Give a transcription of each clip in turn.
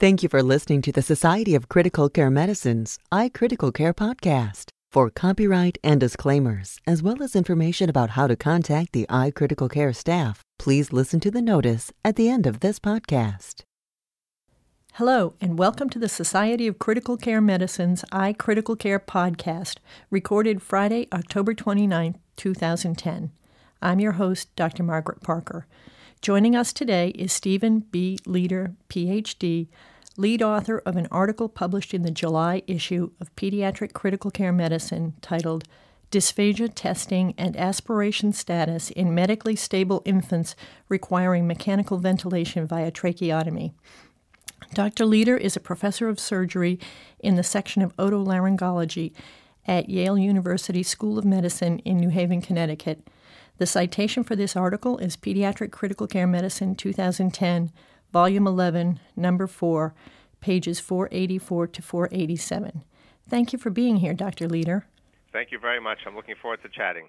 Thank you for listening to the Society of Critical Care Medicine's iCritical Care podcast. For copyright and disclaimers, as well as information about how to contact the iCritical Care staff, please listen to the notice at the end of this podcast. Hello, and welcome to the Society of Critical Care Medicine's iCritical Care podcast, recorded Friday, October 29, 2010. I'm your host, Dr. Margaret Parker. Joining us today is Steven B. Leder, PhD, lead author of an article published in the July issue of Pediatric Critical Care Medicine titled Dysphagia Testing and Aspiration Status in Medically Stable Infants Requiring Mechanical Ventilation via Tracheotomy. Dr. Leder is a professor of surgery in the section of otolaryngology at Yale University School of Medicine in New Haven, Connecticut the citation for this article is Pediatric Critical Care Medicine 2010, Volume 11, Number 4, pages 484 to 487. Thank you for being here, Dr. Leder. Thank you very much. I'm looking forward to chatting.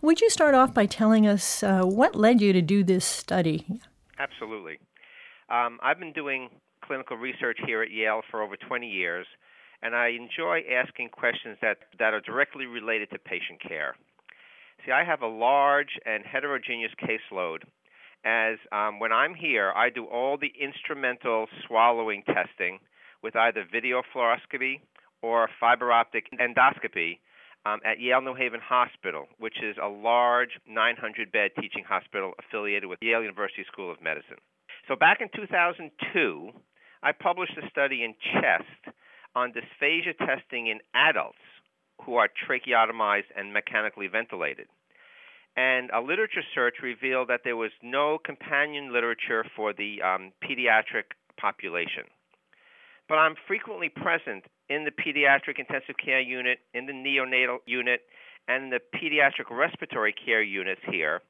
Would you start off by telling us uh, what led you to do this study? Absolutely. Um, I've been doing clinical research here at Yale for over 20 years, and I enjoy asking questions that, that are directly related to patient care. See, I have a large and heterogeneous caseload. As um, when I'm here, I do all the instrumental swallowing testing with either video fluoroscopy or fiber optic endoscopy um, at Yale New Haven Hospital, which is a large 900 bed teaching hospital affiliated with Yale University School of Medicine. So back in 2002, I published a study in Chest on dysphagia testing in adults who are tracheotomized and mechanically ventilated. And a literature search revealed that there was no companion literature for the um, pediatric population. But I'm frequently present in the pediatric intensive care unit, in the neonatal unit, and the pediatric respiratory care units here.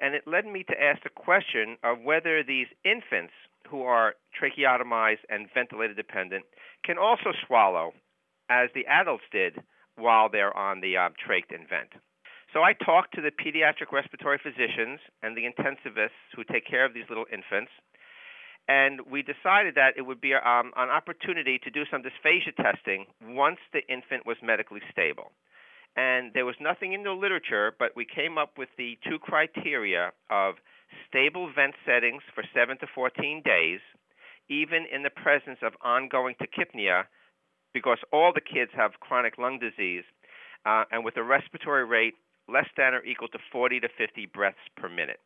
And it led me to ask the question of whether these infants who are tracheotomized and ventilator dependent can also swallow, as the adults did, while they're on the um, trach and vent. So I talked to the pediatric respiratory physicians and the intensivists who take care of these little infants, and we decided that it would be um, an opportunity to do some dysphagia testing once the infant was medically stable. And there was nothing in the literature, but we came up with the two criteria of stable vent settings for 7 to 14 days, even in the presence of ongoing tachypnea because all the kids have chronic lung disease, uh, and with a respiratory rate less than or equal to 40 to 50 breaths per minute.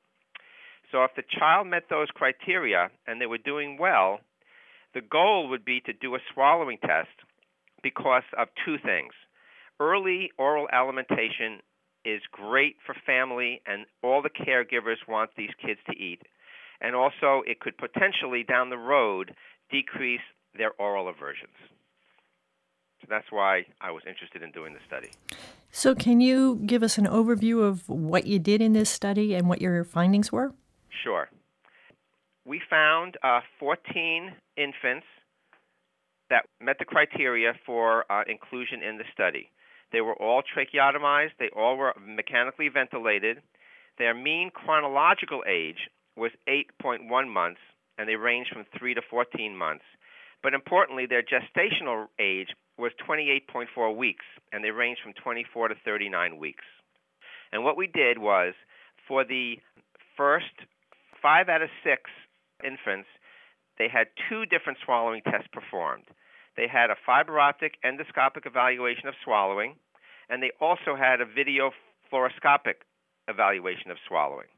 So if the child met those criteria and they were doing well, the goal would be to do a swallowing test because of two things. Early oral alimentation is great for family, and all the caregivers want these kids to eat. And also, it could potentially, down the road, decrease their oral aversions. So that's why I was interested in doing the study. So, can you give us an overview of what you did in this study and what your findings were? Sure. We found uh, 14 infants that met the criteria for uh, inclusion in the study. They were all tracheotomized, they all were mechanically ventilated. Their mean chronological age was 8.1 months, and they ranged from 3 to 14 months. But importantly, their gestational age was 28.4 weeks, and they ranged from 24 to 39 weeks. And what we did was for the first five out of six infants, they had two different swallowing tests performed. They had a fiber optic endoscopic evaluation of swallowing, and they also had a video fluoroscopic evaluation of swallowing.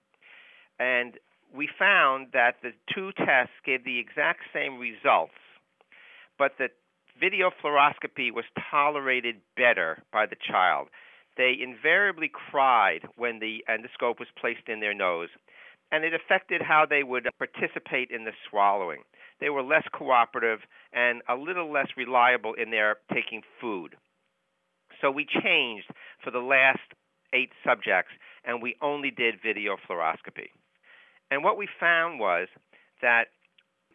And we found that the two tests gave the exact same results, but the video fluoroscopy was tolerated better by the child. They invariably cried when the endoscope was placed in their nose, and it affected how they would participate in the swallowing. They were less cooperative and a little less reliable in their taking food. So we changed for the last eight subjects, and we only did video fluoroscopy. And what we found was that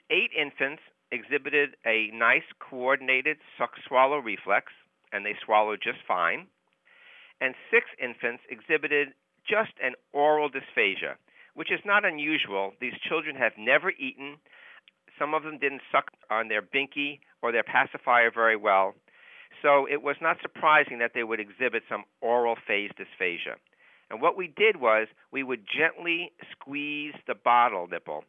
eight infants exhibited a nice coordinated suck swallow reflex, and they swallowed just fine. And six infants exhibited just an oral dysphagia, which is not unusual. These children have never eaten. Some of them didn't suck on their binky or their pacifier very well. So it was not surprising that they would exhibit some oral phase dysphagia. And what we did was we would gently squeeze the bottle nipple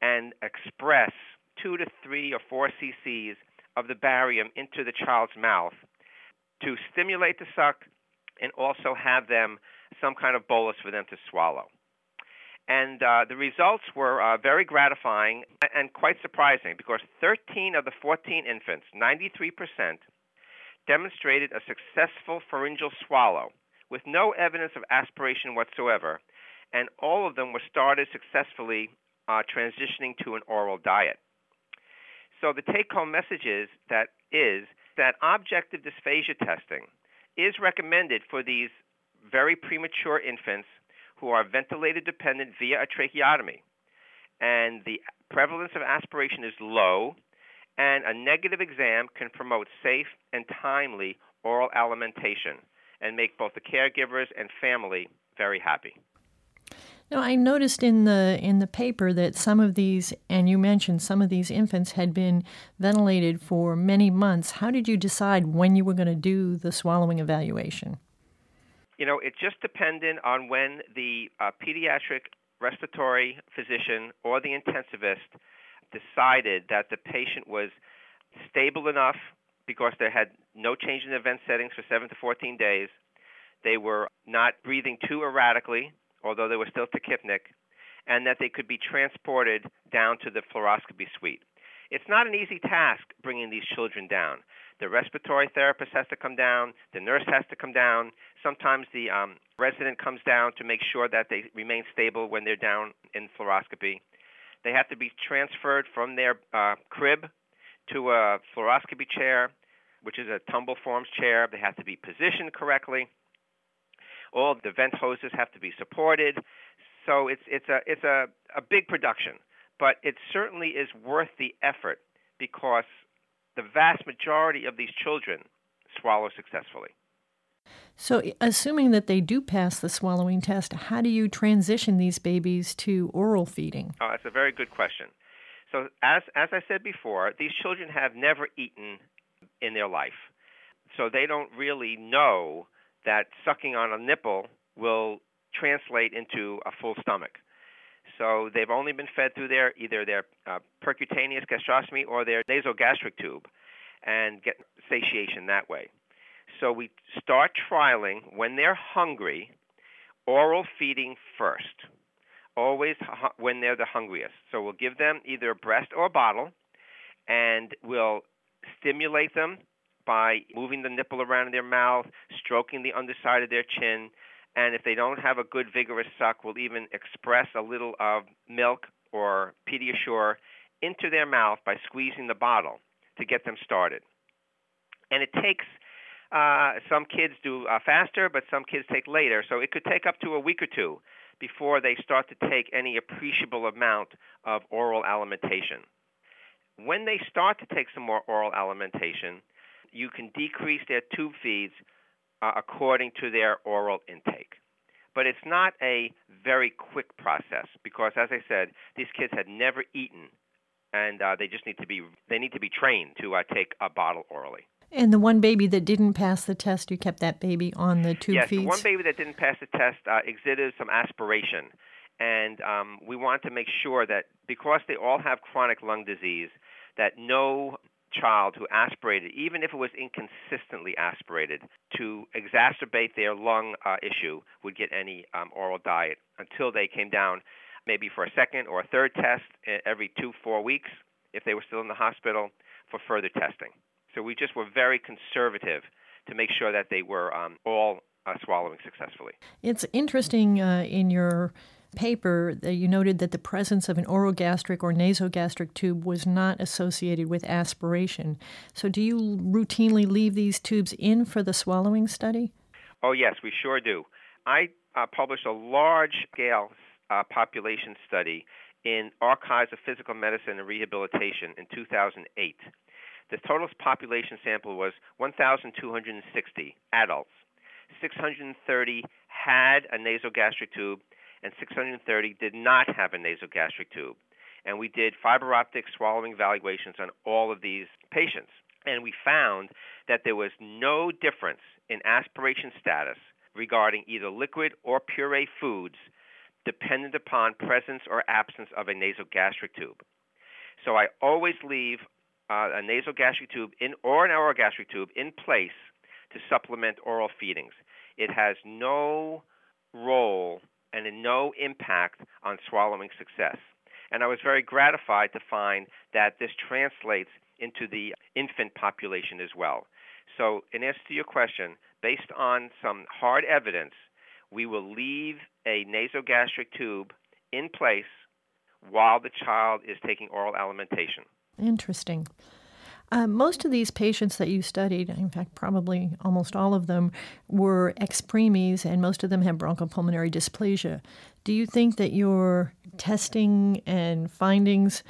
and express two to three or four cc's of the barium into the child's mouth to stimulate the suck and also have them some kind of bolus for them to swallow. And uh, the results were uh, very gratifying and quite surprising because 13 of the 14 infants, 93%, demonstrated a successful pharyngeal swallow with no evidence of aspiration whatsoever, and all of them were started successfully uh, transitioning to an oral diet. So the take-home message is that is that objective dysphagia testing is recommended for these very premature infants who are ventilator dependent via a tracheotomy. And the prevalence of aspiration is low, and a negative exam can promote safe and timely oral alimentation and make both the caregivers and family very happy. Now, I noticed in the in the paper that some of these, and you mentioned some of these infants had been ventilated for many months. How did you decide when you were going to do the swallowing evaluation? You know, it just depended on when the uh, pediatric respiratory physician or the intensivist decided that the patient was stable enough because they had no change in the vent settings for 7 to 14 days. They were not breathing too erratically, although they were still tachypneic, and that they could be transported down to the fluoroscopy suite. It's not an easy task bringing these children down. The respiratory therapist has to come down, the nurse has to come down. Sometimes the um, resident comes down to make sure that they remain stable when they're down in fluoroscopy. They have to be transferred from their uh, crib to a fluoroscopy chair, which is a tumble forms chair. They have to be positioned correctly. All the vent hoses have to be supported. So it's it's a it's a, a big production, but it certainly is worth the effort because the vast majority of these children swallow successfully. So, assuming that they do pass the swallowing test, how do you transition these babies to oral feeding? Oh, that's a very good question. So, as as I said before, these children have never eaten in their life, so they don't really know that sucking on a nipple will translate into a full stomach. So they've only been fed through their either their uh, percutaneous gastrostomy or their nasogastric tube, and get satiation that way. So we start trialing when they're hungry, oral feeding first, always when they're the hungriest. So we'll give them either a breast or a bottle, and we'll stimulate them by moving the nipple around in their mouth, stroking the underside of their chin, and if they don't have a good vigorous suck, we'll even express a little of milk or Pediasure into their mouth by squeezing the bottle to get them started. And it takes uh, some kids do uh, faster, but some kids take later. So it could take up to a week or two before they start to take any appreciable amount of oral alimentation. When they start to take some more oral alimentation, you can decrease their tube feeds uh, according to their oral intake. But it's not a very quick process because, as I said, these kids had never eaten, and uh, they just need to be they need to be trained to uh, take a bottle orally. And the one baby that didn't pass the test, you kept that baby on the tube yes, feeds. Yes, the one baby that didn't pass the test uh, exhibited some aspiration, and um, we want to make sure that because they all have chronic lung disease, that no child who aspirated, even if it was inconsistently aspirated, to exacerbate their lung uh, issue would get any um, oral diet until they came down maybe for a second or a third test every two, four weeks if they were still in the hospital for further testing. So we just were very conservative to make sure that they were um, all uh, swallowing successfully. It's interesting uh, in your paper that you noted that the presence of an orogastric or nasogastric tube was not associated with aspiration. So, do you routinely leave these tubes in for the swallowing study? Oh, yes, we sure do. I uh, published a large scale uh, population study in Archives of Physical Medicine and Rehabilitation in 2008. The total population sample was 1,260 adults. 630 had a nasogastric tube, and 630 did not have a nasogastric tube. and we did fiber optic swallowing evaluations on all of these patients. And we found that there was no difference in aspiration status regarding either liquid or puree foods dependent upon presence or absence of a nasogastric tube. So I always leave uh, a nasogastric tube in or an orogastric tube in place to supplement oral feedings. It has no role and a no impact on swallowing success. And I was very gratified to find that this translates into the infant population as well. So, in answer to your question, based on some hard evidence, we will leave a nasogastric tube in place while the child is taking oral alimentation. Interesting. Uh, most of these patients that you studied, in fact, probably almost all of them, were ex-preemies, and most of them have bronchopulmonary dysplasia. Do you think that your testing and findings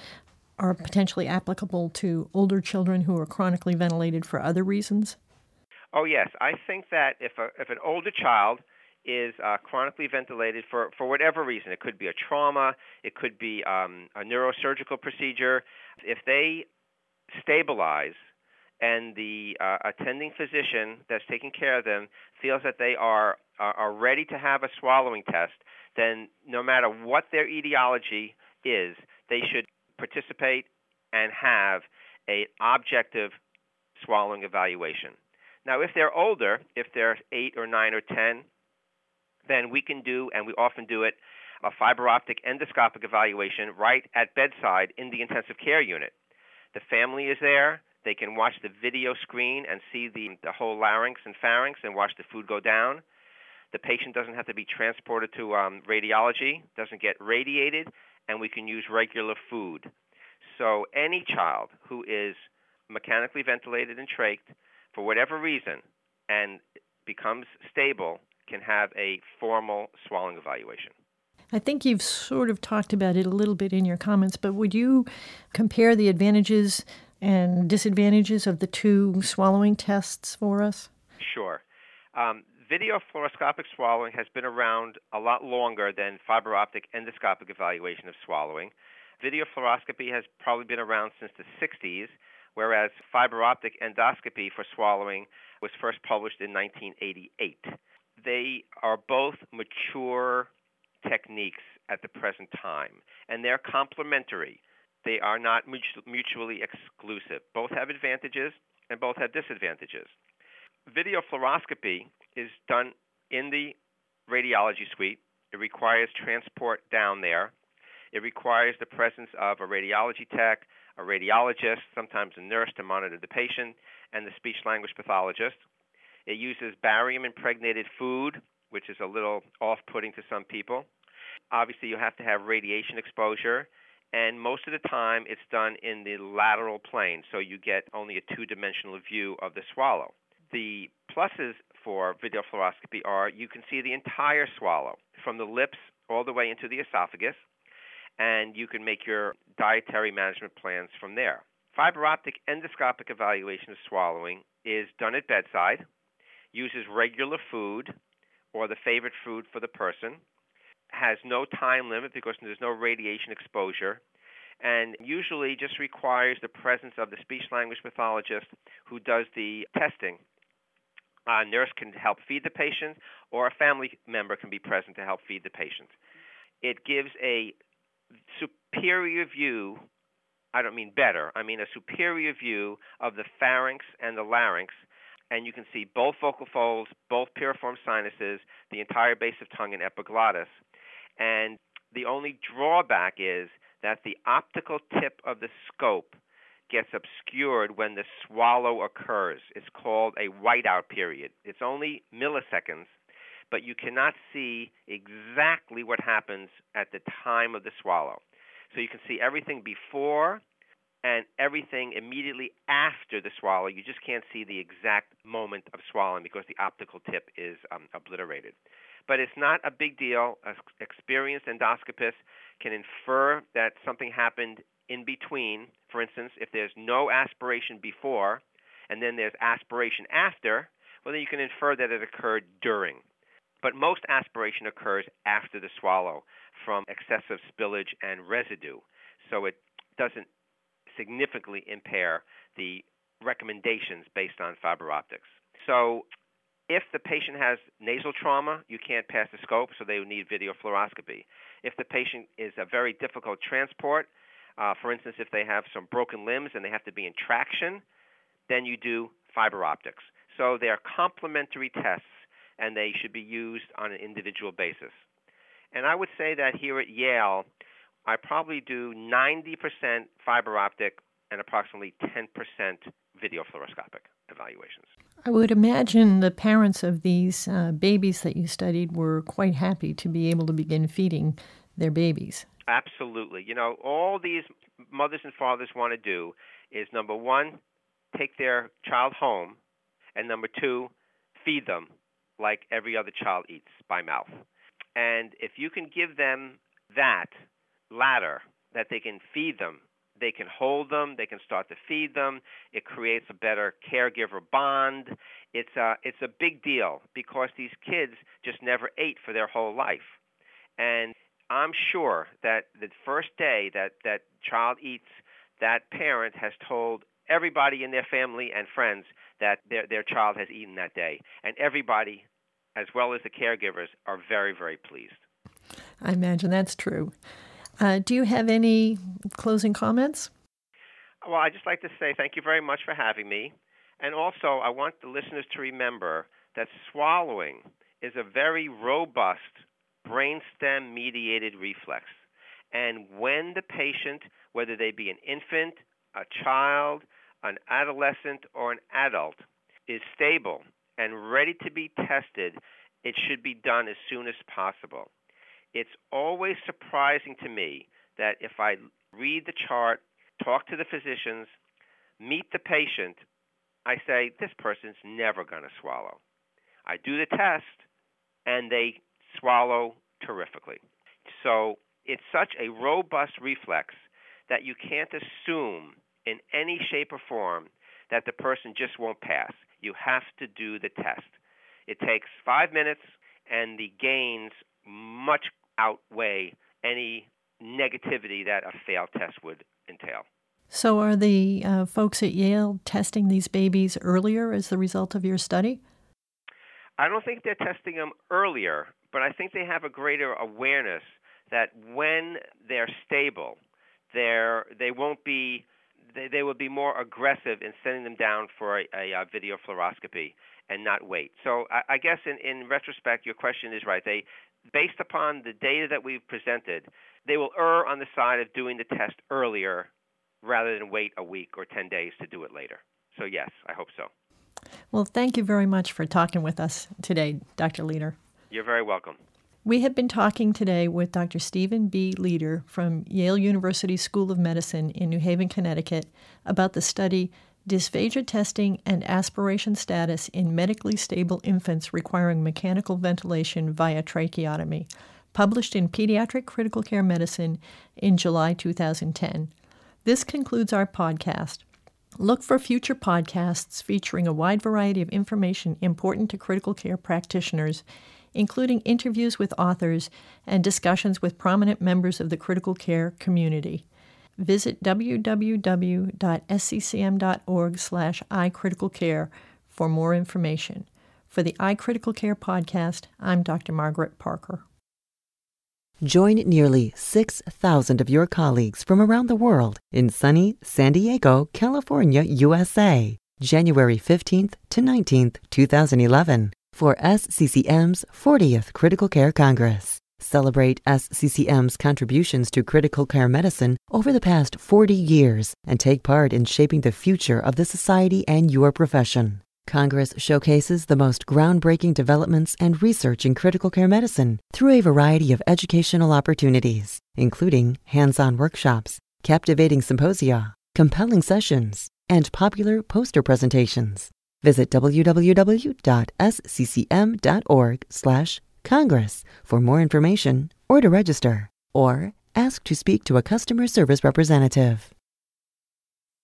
are potentially applicable to older children who are chronically ventilated for other reasons? Oh yes, I think that if a, if an older child is uh, chronically ventilated for, for whatever reason. It could be a trauma, it could be um, a neurosurgical procedure. If they stabilize and the uh, attending physician that's taking care of them feels that they are, are, ready to have a swallowing test, then no matter what their etiology is, they should participate and have a objective swallowing evaluation. Now, if they're older, if they're eight or nine or ten, then we can do, and we often do it, a fiber optic endoscopic evaluation right at bedside in the intensive care unit. The family is there. They can watch the video screen and see the, the whole larynx and pharynx and watch the food go down. The patient doesn't have to be transported to um, radiology, doesn't get radiated, and we can use regular food. So any child who is mechanically ventilated and trached for whatever reason and becomes stable can have a formal swallowing evaluation. I think you've sort of talked about it a little bit in your comments, but would you compare the advantages and disadvantages of the two swallowing tests for us? Sure. Um, video fluoroscopic swallowing has been around a lot longer than fiber optic endoscopic evaluation of swallowing. Video fluoroscopy has probably been around since the 60s, whereas fiber optic endoscopy for swallowing was first published in 1988 they are both mature techniques at the present time, and they're complementary. They are not mutually exclusive. Both have advantages and both have disadvantages. Video fluoroscopy is done in the radiology suite. It requires transport down there. It requires the presence of a radiology tech, a radiologist, sometimes a nurse to monitor the patient, and the speech language pathologist. It uses barium impregnated food, which is a little off putting to some people. Obviously, you have to have radiation exposure, and most of the time it's done in the lateral plane, so you get only a two dimensional view of the swallow. The pluses for video fluoroscopy are you can see the entire swallow from the lips all the way into the esophagus, and you can make your dietary management plans from there. Fiber optic endoscopic evaluation of swallowing is done at bedside uses regular food or the favorite food for the person, has no time limit because there's no radiation exposure, and usually just requires the presence of the speech language pathologist who does the testing. A nurse can help feed the patient, or a family member can be present to help feed the patient. It gives a superior view I don't mean better, I mean a superior view of the pharynx and the larynx and you can see both vocal folds, both piriform sinuses, the entire base of tongue and epiglottis. And the only drawback is that the optical tip of the scope gets obscured when the swallow occurs. It's called a whiteout period. It's only milliseconds, but you cannot see exactly what happens at the time of the swallow. So you can see everything before and everything immediately after the swallow. You just can't see the exact moment of swallowing because the optical tip is um, obliterated. But it's not a big deal. An Experienced endoscopist can infer that something happened in between. For instance, if there's no aspiration before and then there's aspiration after, well, then you can infer that it occurred during. But most aspiration occurs after the swallow from excessive spillage and residue. so it doesn't significantly impair the recommendations based on fiber optics. So if the patient has nasal trauma, you can't pass the scope, so they would need video fluoroscopy. If the patient is a very difficult transport, uh, for instance, if they have some broken limbs and they have to be in traction, then you do fiber optics. So they are complementary tests and they should be used on an individual basis. And I would say that here at Yale, I probably do 90% fiber optic and approximately 10% video fluoroscopic evaluations. I would imagine the parents of these uh, babies that you studied were quite happy to be able to begin feeding their babies. Absolutely. You know, all these mothers and fathers want to do is number one, take their child home, and number two, feed them like every other child eats by mouth. And if you can give them that ladder, that they can feed them, they can hold them, they can start to feed them. It creates a better caregiver bond. It's a it's a big deal because these kids just never ate for their whole life. And I'm sure that the first day that that child eats, that parent has told everybody in their family and friends that their their child has eaten that day, and everybody, as well as the caregivers, are very very pleased. I imagine that's true. Uh, do you have any closing comments? Well, I'd just like to say thank you very much for having me. And also, I want the listeners to remember that swallowing is a very robust brainstem mediated reflex. And when the patient, whether they be an infant, a child, an adolescent, or an adult, is stable and ready to be tested, it should be done as soon as possible. It's always surprising to me that if I read the chart, talk to the physicians, meet the patient, I say, this person's never going to swallow. I do the test, and they swallow terrifically. So it's such a robust reflex that you can't assume in any shape or form that the person just won't pass. You have to do the test. It takes five minutes, and the gains much outweigh any negativity that a failed test would entail. So, are the uh, folks at Yale testing these babies earlier as the result of your study? I don't think they're testing them earlier, but I think they have a greater awareness that when they're stable, they're, they won't be they, they will be more aggressive in sending them down for a, a, a video fluoroscopy and not wait. So I, I guess in, in retrospect, your question is right. They based upon the data that we've presented, they will err on the side of doing the test earlier rather than wait a week or 10 days to do it later. So, yes, I hope so. Well, thank you very much for talking with us today, Dr. Leder. You're very welcome. We have been talking today with Dr. Steven B. Leder from Yale University School of Medicine in New Haven, Connecticut, about the study Dysphagia testing and aspiration status in medically stable infants requiring mechanical ventilation via tracheotomy, published in Pediatric Critical Care Medicine in July 2010. This concludes our podcast. Look for future podcasts featuring a wide variety of information important to critical care practitioners, including interviews with authors and discussions with prominent members of the critical care community visit www.sccm.org slash iCriticalCare for more information. For the iCritical Care podcast, I'm Dr. Margaret Parker. Join nearly 6,000 of your colleagues from around the world in sunny San Diego, California, USA, January 15th to 19th, 2011, for SCCM's 40th Critical Care Congress. Celebrate SCCM's contributions to critical care medicine over the past 40 years and take part in shaping the future of the society and your profession. Congress showcases the most groundbreaking developments and research in critical care medicine through a variety of educational opportunities, including hands on workshops, captivating symposia, compelling sessions, and popular poster presentations. Visit www.sccm.org/slash Congress for more information or to register, or ask to speak to a customer service representative.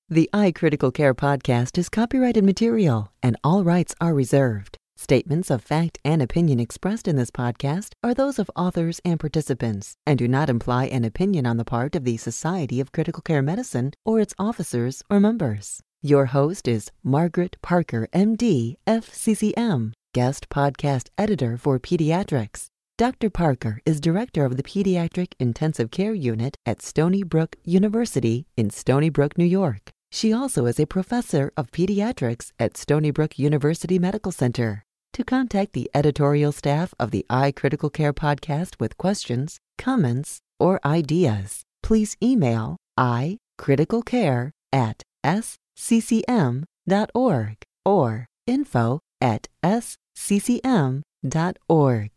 The iCritical Care podcast is copyrighted material and all rights are reserved. Statements of fact and opinion expressed in this podcast are those of authors and participants and do not imply an opinion on the part of the Society of Critical Care Medicine or its officers or members. Your host is Margaret Parker, MD, FCCM, guest podcast editor for pediatrics. Dr. Parker is director of the Pediatric Intensive Care Unit at Stony Brook University in Stony Brook, New York. She also is a professor of pediatrics at Stony Brook University Medical Center. To contact the editorial staff of the iCritical Care podcast with questions, comments, or ideas, please email icriticalcare at sccm.org or info at sccm.org.